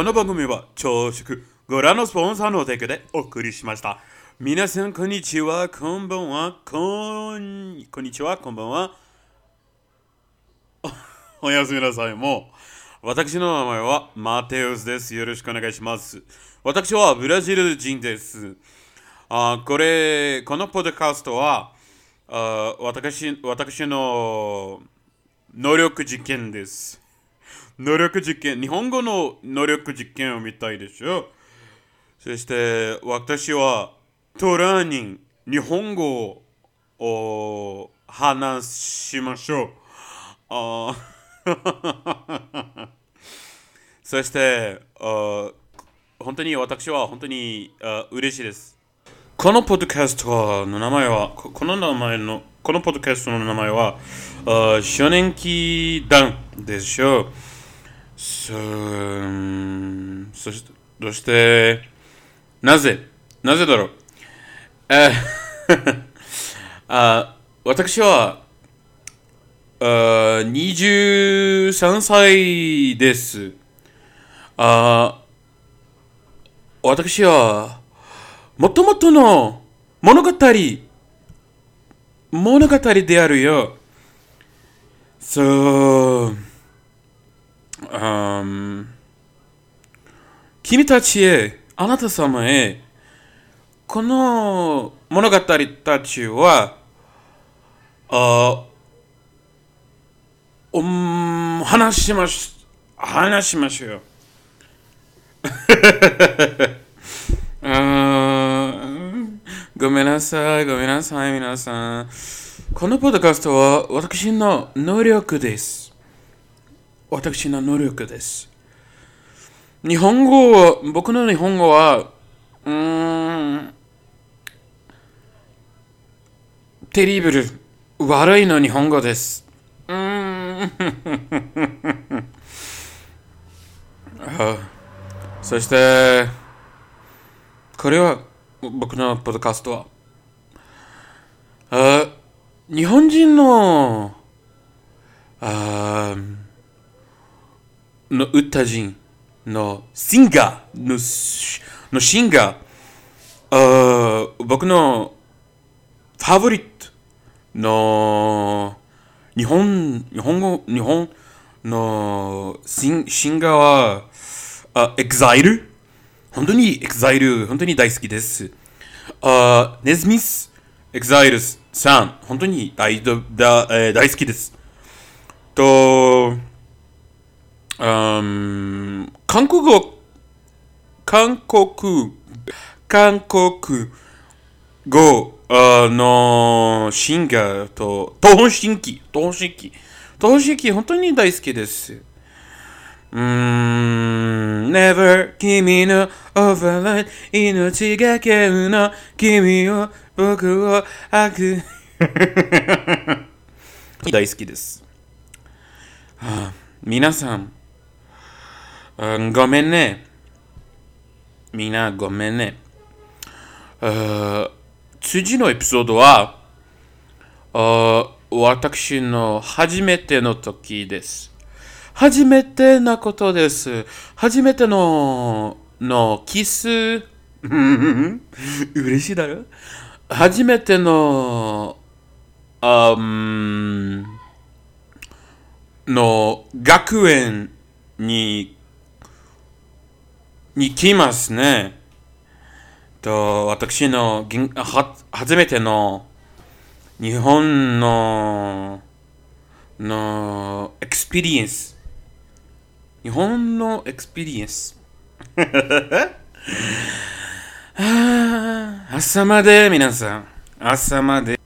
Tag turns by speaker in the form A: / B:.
A: この番組は朝食ご覧のスポンサーの提供でお送りしました。皆さん、こんにちは、こんばんは、こん、こんにちは、こんばんは。おやすみなさい。もう、私の名前はマテウスです。よろしくお願いします。私はブラジル人です。あこれ、このポッドキャストは、あ私私の能力実験です。能力実験、日本語の能力実験を見たいでしょ。そして、私はトラーニング、日本語を話しましょう。あ そしてあ、本当に私は本当にあ嬉しいです。このポッドキャストの名前は、この名前の、このポッドキャストの名前は、少年期団でしょう。そそして、そして、なぜなぜだろう？え あ私はあ23歳です。あ私はもともとの物語物語であるよ。そう、あー君たちへ、あなた様へ、この物語たちは、あおん話しまし、話しましょうよ。あーごめんなさい、ごめんなさい、皆さん。このポッドキャストは私の能力です。私の能力です。日本語は、僕の日本語は、うーん、テリブル、悪いの日本語です。うーん。あそして、これは僕のポッドキャストは、あ日本人の、あの歌人のシンガーのしのシンガー、あ僕のファボリットの日本、日本語、日本のシンシンガーは、あ、エグザイル？本当にエグザイル、本当に大好きです。あ、ネズミス、エグザイルさん、本当に大だ、えー大好きです。と、韓国語、韓国、韓国語のシンガーと、東方神起、東方神起、東方神起、本当に大好きです。うーん、never 君の overline 命がけうの君を僕を悪 大好きです。はあ皆さん、うんごめんね。みんなごめんね。あ次のエピソードは、あ私の初めての時です。初めてなことです。初めての、のキス。嬉しいだろ？初めての、あんの学園に、に来ますね。と、私の銀は初めての日本の、のエクスペリエンス。日本のエクスペリエンス。朝まで皆さん。朝まで。